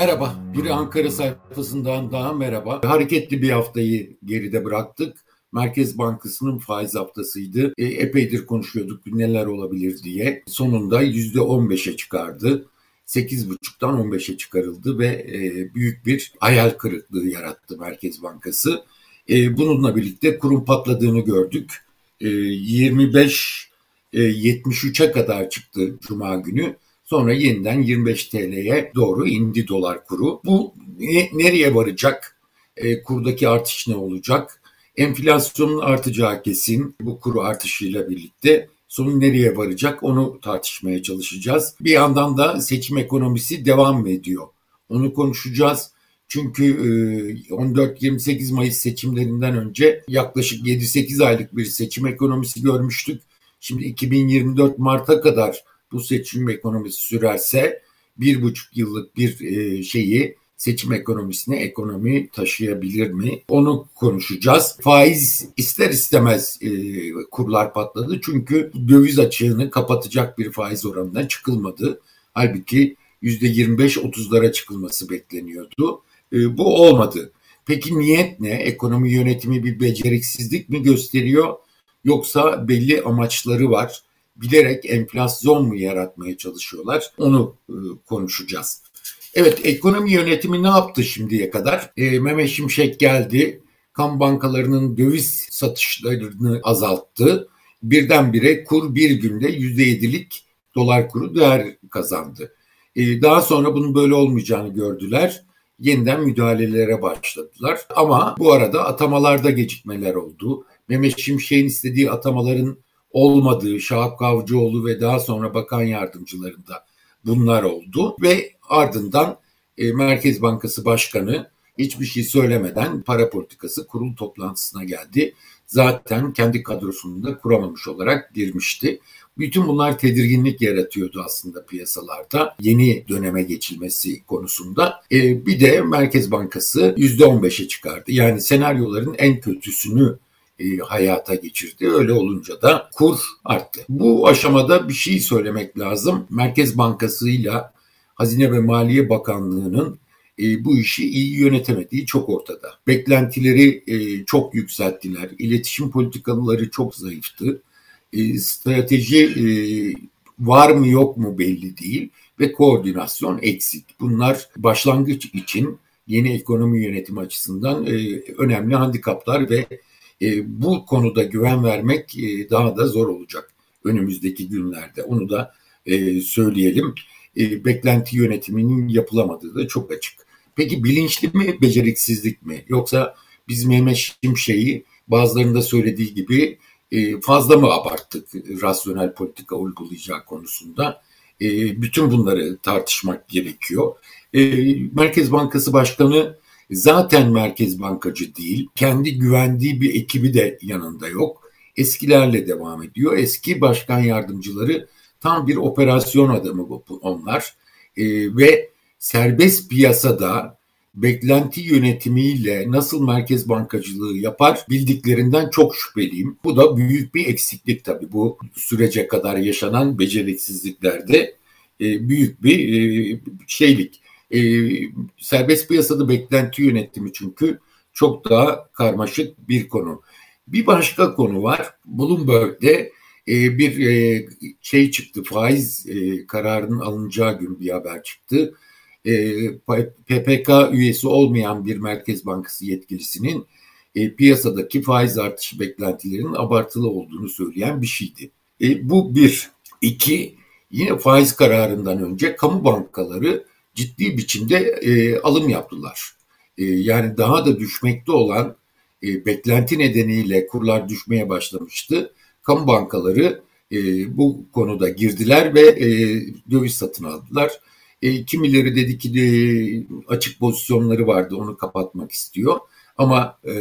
Merhaba, bir Ankara sayfasından daha merhaba. Hareketli bir haftayı geride bıraktık. Merkez Bankası'nın faiz haftasıydı. E, epeydir konuşuyorduk neler olabilir diye. Sonunda %15'e çıkardı. 8,5'tan 15'e çıkarıldı ve e, büyük bir hayal kırıklığı yarattı Merkez Bankası. E, bununla birlikte kurum patladığını gördük. E, 25 e, 73'e kadar çıktı Cuma günü. Sonra yeniden 25 TL'ye doğru indi dolar kuru. Bu ne, nereye varacak? E, kurdaki artış ne olacak? Enflasyonun artacağı kesin bu kuru artışıyla birlikte. Sonu nereye varacak onu tartışmaya çalışacağız. Bir yandan da seçim ekonomisi devam ediyor. Onu konuşacağız. Çünkü 14-28 Mayıs seçimlerinden önce yaklaşık 7-8 aylık bir seçim ekonomisi görmüştük. Şimdi 2024 Mart'a kadar bu seçim ekonomisi sürerse bir buçuk yıllık bir e, şeyi seçim ekonomisine ekonomi taşıyabilir mi? Onu konuşacağız. Faiz ister istemez e, kurlar patladı çünkü döviz açığını kapatacak bir faiz oranına çıkılmadı. Halbuki %25-30'lara çıkılması bekleniyordu. E, bu olmadı. Peki niyet ne? Ekonomi yönetimi bir beceriksizlik mi gösteriyor? Yoksa belli amaçları var bilerek enflasyon mu yaratmaya çalışıyorlar? Onu e, konuşacağız. Evet ekonomi yönetimi ne yaptı şimdiye kadar? E, Mehmet Şimşek geldi. Kamu bankalarının döviz satışlarını azalttı. Birdenbire kur bir günde %7'lik dolar kuru değer kazandı. E, daha sonra bunun böyle olmayacağını gördüler. Yeniden müdahalelere başladılar. Ama bu arada atamalarda gecikmeler oldu. Mehmet Şimşek'in istediği atamaların olmadığı Şahap Kavcıoğlu ve daha sonra bakan yardımcılarında bunlar oldu ve ardından e, Merkez Bankası Başkanı hiçbir şey söylemeden para politikası kurul toplantısına geldi. Zaten kendi kadrosunu da kuramamış olarak girmişti. Bütün bunlar tedirginlik yaratıyordu aslında piyasalarda yeni döneme geçilmesi konusunda. E, bir de Merkez Bankası %15'e çıkardı. Yani senaryoların en kötüsünü e, hayata geçirdi. Öyle olunca da kur arttı. Bu aşamada bir şey söylemek lazım. Merkez Bankası ile Hazine ve Maliye Bakanlığı'nın e, bu işi iyi yönetemediği çok ortada. Beklentileri e, çok yükselttiler. İletişim politikaları çok zayıftı. E, strateji e, var mı yok mu belli değil ve koordinasyon eksik. Bunlar başlangıç için yeni ekonomi yönetimi açısından e, önemli handikaplar ve e, bu konuda güven vermek e, daha da zor olacak önümüzdeki günlerde. Onu da e, söyleyelim. E, beklenti yönetiminin yapılamadığı da çok açık. Peki bilinçli mi, beceriksizlik mi? Yoksa biz Mehmet Şimşek'i bazılarında söylediği gibi e, fazla mı abarttık rasyonel politika uygulayacağı konusunda? E, bütün bunları tartışmak gerekiyor. E, Merkez Bankası Başkanı zaten merkez bankacı değil. Kendi güvendiği bir ekibi de yanında yok. Eskilerle devam ediyor. Eski başkan yardımcıları tam bir operasyon adamı onlar. E, ve serbest piyasada beklenti yönetimiyle nasıl merkez bankacılığı yapar bildiklerinden çok şüpheliyim. Bu da büyük bir eksiklik tabii. Bu sürece kadar yaşanan beceriksizliklerde e, büyük bir e, şeylik. E, serbest piyasada beklenti yönetimi çünkü çok daha karmaşık bir konu. Bir başka konu var. Bloomberg'de e, bir e, şey çıktı. Faiz e, kararının alınacağı gün bir haber çıktı. E, PPK üyesi olmayan bir Merkez Bankası yetkilisinin e, piyasadaki faiz artışı beklentilerinin abartılı olduğunu söyleyen bir şeydi. E, bu bir. iki yine faiz kararından önce kamu bankaları ciddi biçimde e, alım yaptılar. E, yani daha da düşmekte olan e, beklenti nedeniyle kurlar düşmeye başlamıştı. Kamu bankaları e, bu konuda girdiler ve e, döviz satın aldılar. E, kimileri dedi ki de açık pozisyonları vardı onu kapatmak istiyor. Ama e,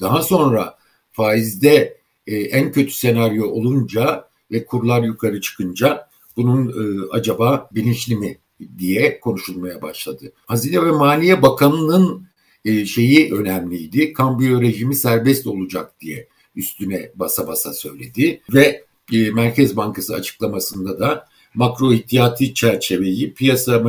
daha sonra faizde e, en kötü senaryo olunca ve kurlar yukarı çıkınca bunun e, acaba bilinçli mi diye konuşulmaya başladı. Hazine ve Maliye Bakanı'nın e, şeyi önemliydi. Kambiyo rejimi serbest olacak diye üstüne basa basa söyledi ve e, Merkez Bankası açıklamasında da makro ihtiyati çerçeveyi, piyasa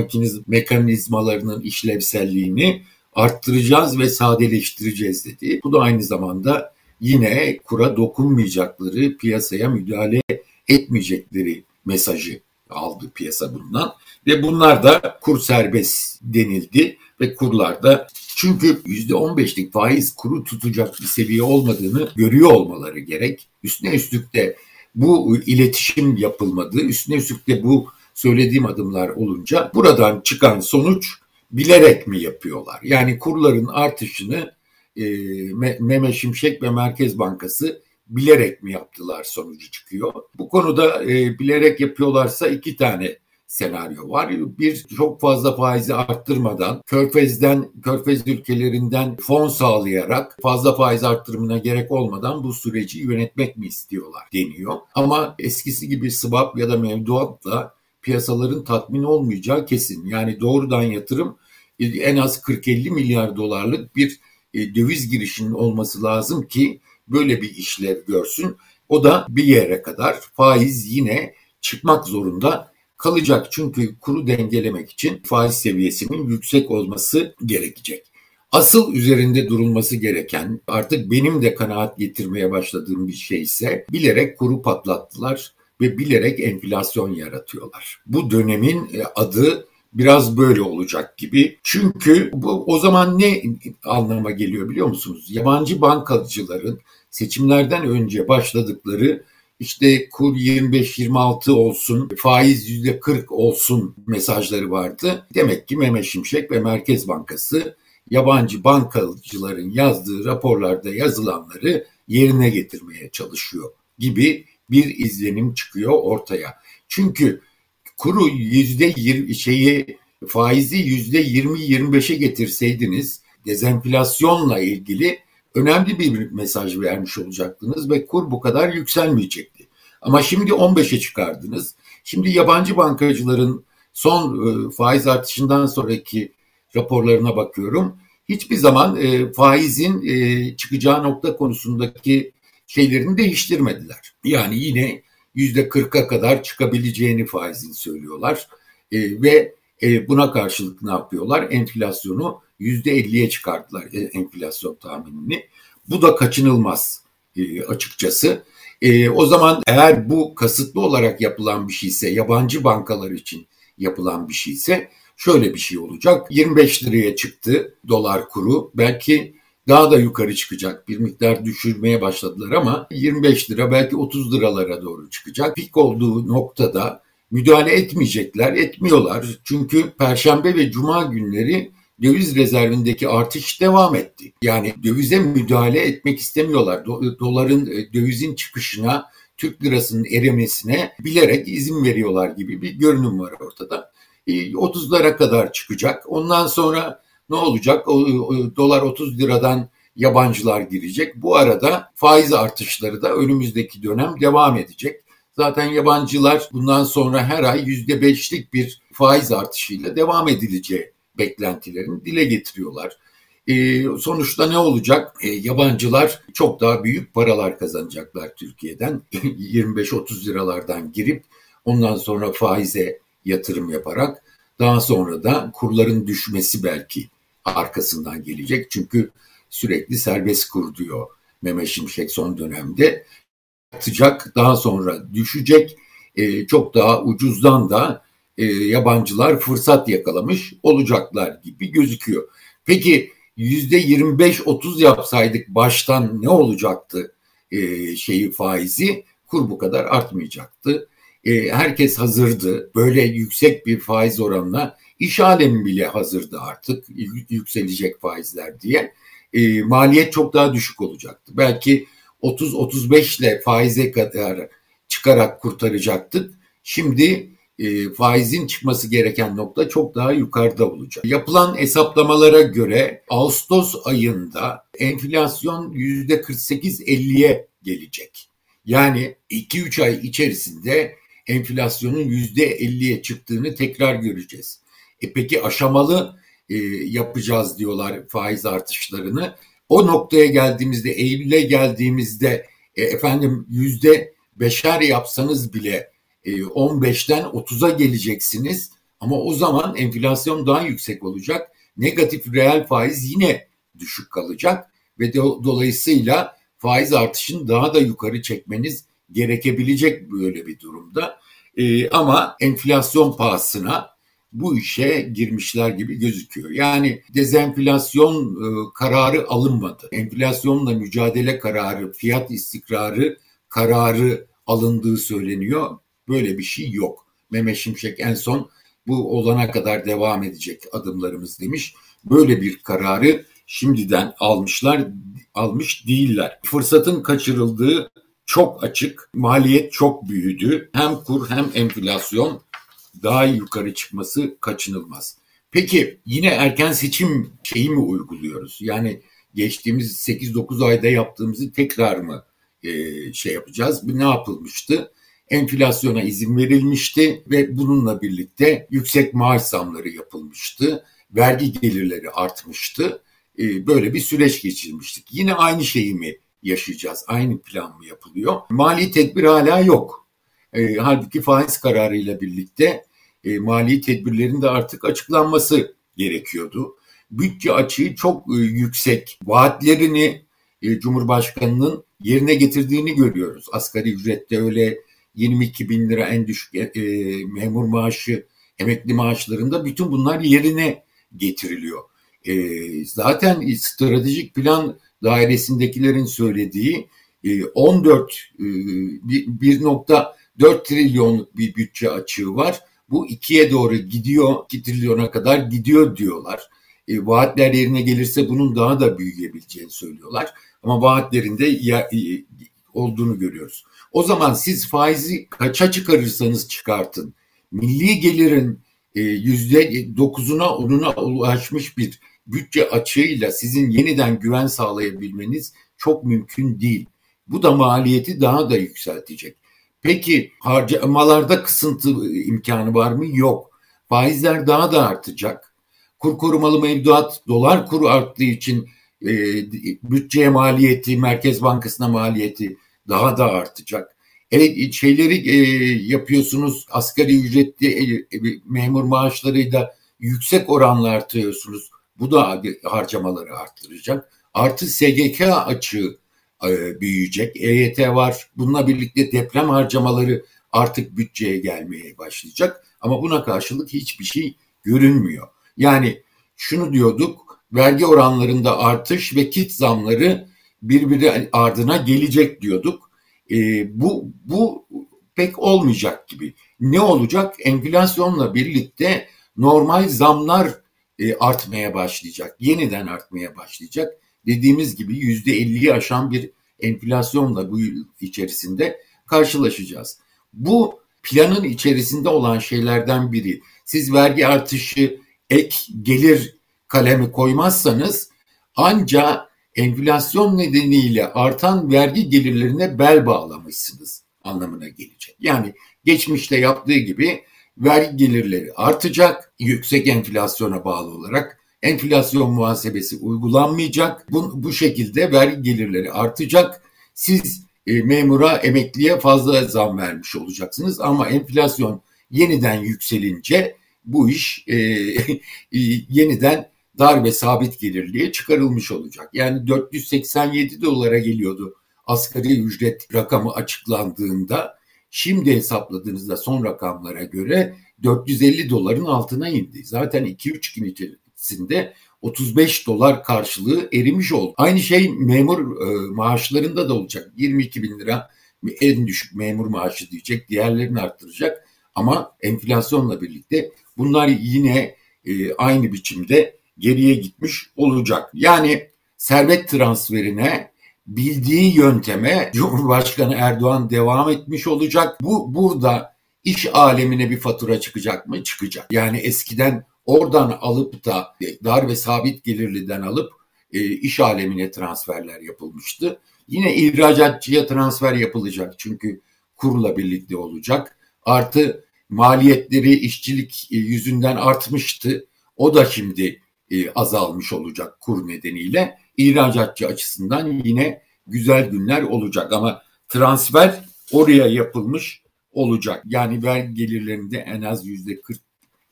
mekanizmalarının işlevselliğini arttıracağız ve sadeleştireceğiz dedi. Bu da aynı zamanda yine kura dokunmayacakları, piyasaya müdahale etmeyecekleri mesajı aldı piyasa bundan. Ve bunlar da kur serbest denildi ve kurlarda çünkü %15'lik faiz kuru tutacak bir seviye olmadığını görüyor olmaları gerek. Üstüne üstlük de bu iletişim yapılmadı. Üstüne üstlük de bu söylediğim adımlar olunca buradan çıkan sonuç bilerek mi yapıyorlar? Yani kurların artışını e, Meme Şimşek ve Merkez Bankası bilerek mi yaptılar sonucu çıkıyor. Bu konuda e, bilerek yapıyorlarsa iki tane senaryo var. Bir çok fazla faizi arttırmadan Körfez'den, Körfez ülkelerinden fon sağlayarak fazla faiz arttırımına gerek olmadan bu süreci yönetmek mi istiyorlar deniyor. Ama eskisi gibi swap ya da mevduatla piyasaların tatmin olmayacağı kesin. Yani doğrudan yatırım e, en az 40-50 milyar dolarlık bir e, döviz girişinin olması lazım ki böyle bir işlev görsün. O da bir yere kadar faiz yine çıkmak zorunda kalacak. Çünkü kuru dengelemek için faiz seviyesinin yüksek olması gerekecek. Asıl üzerinde durulması gereken artık benim de kanaat getirmeye başladığım bir şey ise bilerek kuru patlattılar ve bilerek enflasyon yaratıyorlar. Bu dönemin e, adı biraz böyle olacak gibi. Çünkü bu o zaman ne anlama geliyor biliyor musunuz? Yabancı bankacıların seçimlerden önce başladıkları işte kur 25-26 olsun, faiz %40 olsun mesajları vardı. Demek ki Mehmet Şimşek ve Merkez Bankası yabancı bankacıların yazdığı raporlarda yazılanları yerine getirmeye çalışıyor gibi bir izlenim çıkıyor ortaya. Çünkü kuru yüzde yirmi şeyi faizi yüzde yirmi yirmi beşe getirseydiniz dezenflasyonla ilgili önemli bir mesaj vermiş olacaktınız ve kur bu kadar yükselmeyecekti. Ama şimdi 15'e çıkardınız. Şimdi yabancı bankacıların son e, faiz artışından sonraki raporlarına bakıyorum. Hiçbir zaman e, faizin e, çıkacağı nokta konusundaki şeylerini değiştirmediler. Yani yine yüzde kırka kadar çıkabileceğini faizin söylüyorlar. E, ve e, buna karşılık ne yapıyorlar? Enflasyonu yüzde elliye çıkarttılar e, enflasyon tahminini. Bu da kaçınılmaz e, açıkçası. E, o zaman eğer bu kasıtlı olarak yapılan bir şeyse, yabancı bankalar için yapılan bir şeyse şöyle bir şey olacak. 25 liraya çıktı dolar kuru. Belki daha da yukarı çıkacak. Bir miktar düşürmeye başladılar ama 25 lira belki 30 liralara doğru çıkacak. Pik olduğu noktada müdahale etmeyecekler, etmiyorlar. Çünkü perşembe ve cuma günleri döviz rezervindeki artış devam etti. Yani dövize müdahale etmek istemiyorlar. doların e, dövizin çıkışına, Türk lirasının erimesine bilerek izin veriyorlar gibi bir görünüm var ortada. 30'lara e, kadar çıkacak. Ondan sonra ne olacak? Dolar 30 liradan yabancılar girecek. Bu arada faiz artışları da önümüzdeki dönem devam edecek. Zaten yabancılar bundan sonra her ay %5'lik bir faiz artışıyla devam edileceği beklentilerini dile getiriyorlar. E, sonuçta ne olacak? E, yabancılar çok daha büyük paralar kazanacaklar Türkiye'den. 25-30 liralardan girip ondan sonra faize yatırım yaparak daha sonra da kurların düşmesi belki arkasından gelecek. Çünkü sürekli serbest kur diyor Mehmet Şimşek son dönemde. Atacak daha sonra düşecek. E, çok daha ucuzdan da e, yabancılar fırsat yakalamış olacaklar gibi gözüküyor. Peki yüzde 25-30 yapsaydık baştan ne olacaktı e, şeyi faizi? Kur bu kadar artmayacaktı. E, herkes hazırdı. Böyle yüksek bir faiz oranına iş alemi bile hazırdı artık yükselecek faizler diye. E, maliyet çok daha düşük olacaktı. Belki 30-35 ile faize kadar çıkarak kurtaracaktık. Şimdi e, faizin çıkması gereken nokta çok daha yukarıda olacak. Yapılan hesaplamalara göre Ağustos ayında enflasyon %48-50'ye gelecek. Yani 2-3 ay içerisinde enflasyonun %50'ye çıktığını tekrar göreceğiz. E peki aşamalı e, yapacağız diyorlar faiz artışlarını. O noktaya geldiğimizde, Eylül'e geldiğimizde e, efendim yüzde beşer yapsanız bile 15'ten 30'a geleceksiniz ama o zaman enflasyon daha yüksek olacak. Negatif reel faiz yine düşük kalacak ve do- dolayısıyla faiz artışını daha da yukarı çekmeniz gerekebilecek böyle bir durumda. E, ama enflasyon pahasına bu işe girmişler gibi gözüküyor. Yani dezenflasyon e, kararı alınmadı. Enflasyonla mücadele kararı, fiyat istikrarı kararı alındığı söyleniyor. Böyle bir şey yok. Mehmet Şimşek en son bu olana kadar devam edecek adımlarımız demiş. Böyle bir kararı şimdiden almışlar, almış değiller. Fırsatın kaçırıldığı çok açık, maliyet çok büyüdü. Hem kur hem enflasyon daha yukarı çıkması kaçınılmaz. Peki yine erken seçim şeyi mi uyguluyoruz? Yani geçtiğimiz 8-9 ayda yaptığımızı tekrar mı e, şey yapacağız? Ne yapılmıştı? Enflasyona izin verilmişti ve bununla birlikte yüksek maaş zamları yapılmıştı. Vergi gelirleri artmıştı. E, böyle bir süreç geçirmiştik. Yine aynı şeyi mi yaşayacağız? Aynı plan mı yapılıyor? Mali tedbir hala yok. E, halbuki faiz kararıyla birlikte e, mali tedbirlerin de artık açıklanması gerekiyordu. Bütçe açığı çok e, yüksek. Vaatlerini e, Cumhurbaşkanı'nın yerine getirdiğini görüyoruz. Asgari ücrette öyle 22 bin lira en düşük e, e, memur maaşı, emekli maaşlarında bütün bunlar yerine getiriliyor. E, zaten stratejik plan dairesindekilerin söylediği e, 14 e, 1.4 trilyonluk bir bütçe açığı var. Bu ikiye doğru gidiyor, 2 trilyona kadar gidiyor diyorlar. E, vaatler yerine gelirse bunun daha da büyüyebileceğini söylüyorlar. Ama vaatlerinde ya, e, olduğunu görüyoruz. O zaman siz faizi kaça çıkarırsanız çıkartın. Milli gelirin e, yüzde dokuzuna onuna ulaşmış bir bütçe açığıyla sizin yeniden güven sağlayabilmeniz çok mümkün değil. Bu da maliyeti daha da yükseltecek. Peki harcamalarda kısıntı imkanı var mı? Yok. Faizler daha da artacak. Kur korumalı mevduat dolar kuru arttığı için e, bütçeye maliyeti, Merkez Bankası'na maliyeti daha da artacak. E, şeyleri e, yapıyorsunuz asgari ücretli e, e, memur maaşlarıyla yüksek oranla artıyorsunuz. Bu da harcamaları arttıracak. Artı SGK açığı büyüyecek. EYT var. Bununla birlikte deprem harcamaları artık bütçeye gelmeye başlayacak. Ama buna karşılık hiçbir şey görünmüyor. Yani şunu diyorduk, vergi oranlarında artış ve kit zamları birbiri ardına gelecek diyorduk. E, bu, bu pek olmayacak gibi. Ne olacak? Enflasyonla birlikte normal zamlar e, artmaya başlayacak. Yeniden artmaya başlayacak. Dediğimiz gibi yüzde elliyi aşan bir enflasyonla bu yıl içerisinde karşılaşacağız. Bu planın içerisinde olan şeylerden biri. Siz vergi artışı ek gelir kalemi koymazsanız ancak enflasyon nedeniyle artan vergi gelirlerine bel bağlamışsınız anlamına gelecek. Yani geçmişte yaptığı gibi vergi gelirleri artacak yüksek enflasyona bağlı olarak enflasyon muhasebesi uygulanmayacak. Bu, bu şekilde vergi gelirleri artacak. Siz e, memura, emekliye fazla zam vermiş olacaksınız ama enflasyon yeniden yükselince bu iş e, yeniden dar ve sabit gelirliğe çıkarılmış olacak. Yani 487 dolara geliyordu asgari ücret rakamı açıklandığında Şimdi hesapladığınızda son rakamlara göre 450 doların altına indi. Zaten 2-3 gün içerisinde 35 dolar karşılığı erimiş oldu. Aynı şey memur e, maaşlarında da olacak. 22 bin lira en düşük memur maaşı diyecek, diğerlerini arttıracak. Ama enflasyonla birlikte bunlar yine e, aynı biçimde geriye gitmiş olacak. Yani servet transferine bildiği yönteme Cumhurbaşkanı Erdoğan devam etmiş olacak. Bu burada iş alemine bir fatura çıkacak mı? Çıkacak. Yani eskiden oradan alıp da dar ve sabit gelirliden alıp e, iş alemine transferler yapılmıştı. Yine ihracatçıya transfer yapılacak çünkü kurla birlikte olacak. Artı maliyetleri işçilik e, yüzünden artmıştı. O da şimdi e, azalmış olacak kur nedeniyle ihracatçı açısından yine güzel günler olacak ama transfer oraya yapılmış olacak. Yani vergi gelirlerinde en az yüzde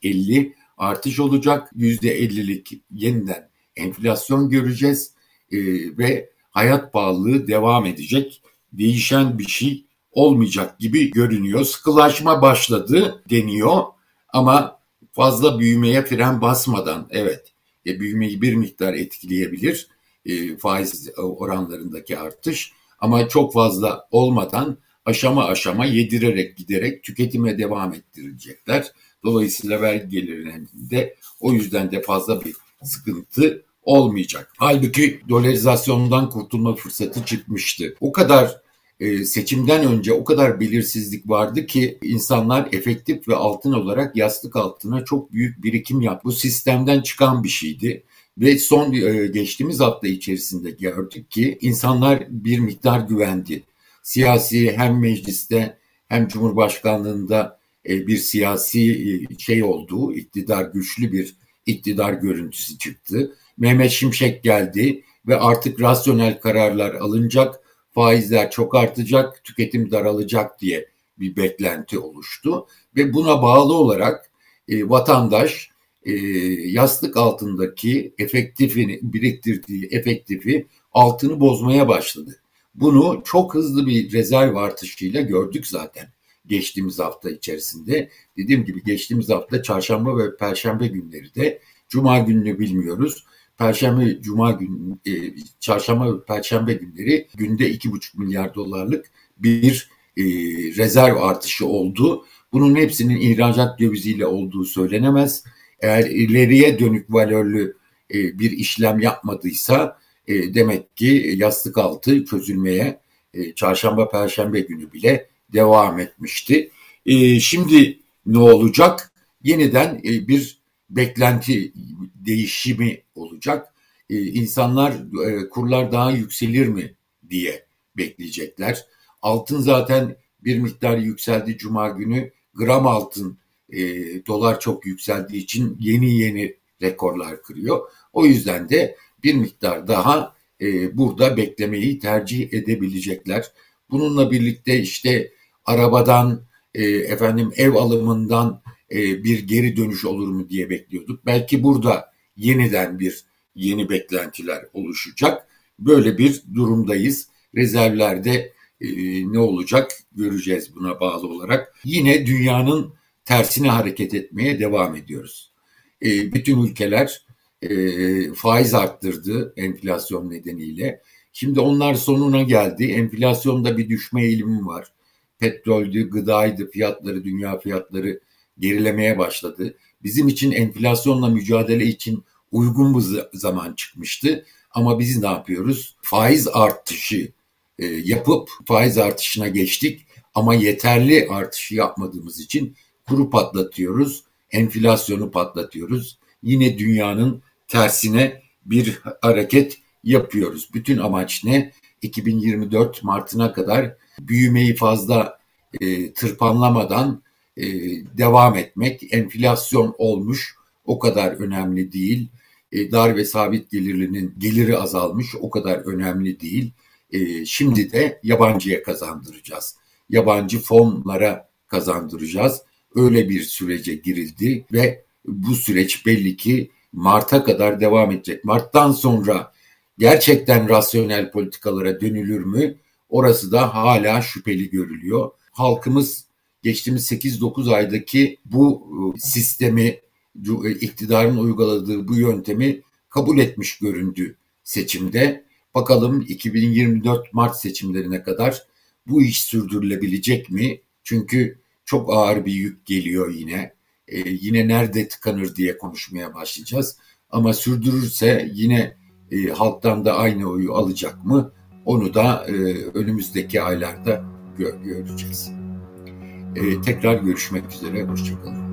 40-50 artış olacak. Yüzde 50'lik yeniden enflasyon göreceğiz e, ve hayat pahalılığı devam edecek. Değişen bir şey olmayacak gibi görünüyor. Sıkılaşma başladı deniyor ama fazla büyümeye fren basmadan evet e, büyümeyi bir miktar etkileyebilir e, faiz oranlarındaki artış ama çok fazla olmadan aşama aşama yedirerek giderek tüketime devam ettirecekler. Dolayısıyla vergi gelirlerinde o yüzden de fazla bir sıkıntı olmayacak. Halbuki dolarizasyondan kurtulma fırsatı çıkmıştı. O kadar e, seçimden önce o kadar belirsizlik vardı ki insanlar efektif ve altın olarak yastık altına çok büyük birikim yaptı. Bu sistemden çıkan bir şeydi. Ve son e, geçtiğimiz hafta içerisinde gördük ki insanlar bir miktar güvendi. Siyasi hem mecliste hem cumhurbaşkanlığında e, bir siyasi şey olduğu, iktidar güçlü bir iktidar görüntüsü çıktı. Mehmet Şimşek geldi ve artık rasyonel kararlar alınacak faizler çok artacak, tüketim daralacak diye bir beklenti oluştu ve buna bağlı olarak e, vatandaş e, yastık altındaki efektifini biriktirdiği efektifi altını bozmaya başladı. Bunu çok hızlı bir rezerv artışıyla gördük zaten geçtiğimiz hafta içerisinde. Dediğim gibi geçtiğimiz hafta çarşamba ve perşembe günleri de cuma gününü bilmiyoruz. Perşembe, Cuma gün, e, Çarşamba ve Perşembe günleri günde 2,5 milyar dolarlık bir e, rezerv artışı oldu. Bunun hepsinin ihracat döviziyle olduğu söylenemez. Eğer ileriye dönük valörlü e, bir işlem yapmadıysa e, demek ki yastık altı çözülmeye e, çarşamba perşembe günü bile devam etmişti. E, şimdi ne olacak? Yeniden e, bir beklenti değişimi olacak. Ee, insanlar e, kurlar daha yükselir mi diye bekleyecekler. Altın zaten bir miktar yükseldi cuma günü. Gram altın e, dolar çok yükseldiği için yeni yeni rekorlar kırıyor. O yüzden de bir miktar daha e, burada beklemeyi tercih edebilecekler. Bununla birlikte işte arabadan, e, efendim ev alımından e, bir geri dönüş olur mu diye bekliyorduk. Belki burada yeniden bir yeni beklentiler oluşacak. Böyle bir durumdayız. Rezervlerde e, ne olacak göreceğiz buna bağlı olarak. Yine dünyanın tersine hareket etmeye devam ediyoruz. E, bütün ülkeler e, faiz arttırdı enflasyon nedeniyle. Şimdi onlar sonuna geldi. Enflasyonda bir düşme eğilimi var. Petroldü, gıdaydı, fiyatları, dünya fiyatları gerilemeye başladı. Bizim için enflasyonla mücadele için uygun bir zaman çıkmıştı. Ama biz ne yapıyoruz? Faiz artışı e, yapıp faiz artışına geçtik ama yeterli artışı yapmadığımız için kuru patlatıyoruz, enflasyonu patlatıyoruz. Yine dünyanın tersine bir hareket yapıyoruz. Bütün amaç ne? 2024 Mart'ına kadar büyümeyi fazla e, tırpanlamadan e, devam etmek. Enflasyon olmuş o kadar önemli değil. E, dar ve sabit gelirlinin geliri azalmış o kadar önemli değil. E, şimdi de yabancıya kazandıracağız. Yabancı fonlara kazandıracağız. Öyle bir sürece girildi ve bu süreç belli ki Mart'a kadar devam edecek. Mart'tan sonra gerçekten rasyonel politikalara dönülür mü? Orası da hala şüpheli görülüyor. Halkımız geçtiğimiz 8-9 aydaki bu e, sistemi e, iktidarın uyguladığı bu yöntemi kabul etmiş göründü seçimde. Bakalım 2024 Mart seçimlerine kadar bu iş sürdürülebilecek mi? Çünkü çok ağır bir yük geliyor yine. Ee, yine nerede tıkanır diye konuşmaya başlayacağız. Ama sürdürürse yine e, halktan da aynı oyu alacak mı? Onu da e, önümüzdeki aylarda gö- göreceğiz. E, tekrar görüşmek üzere, hoşçakalın.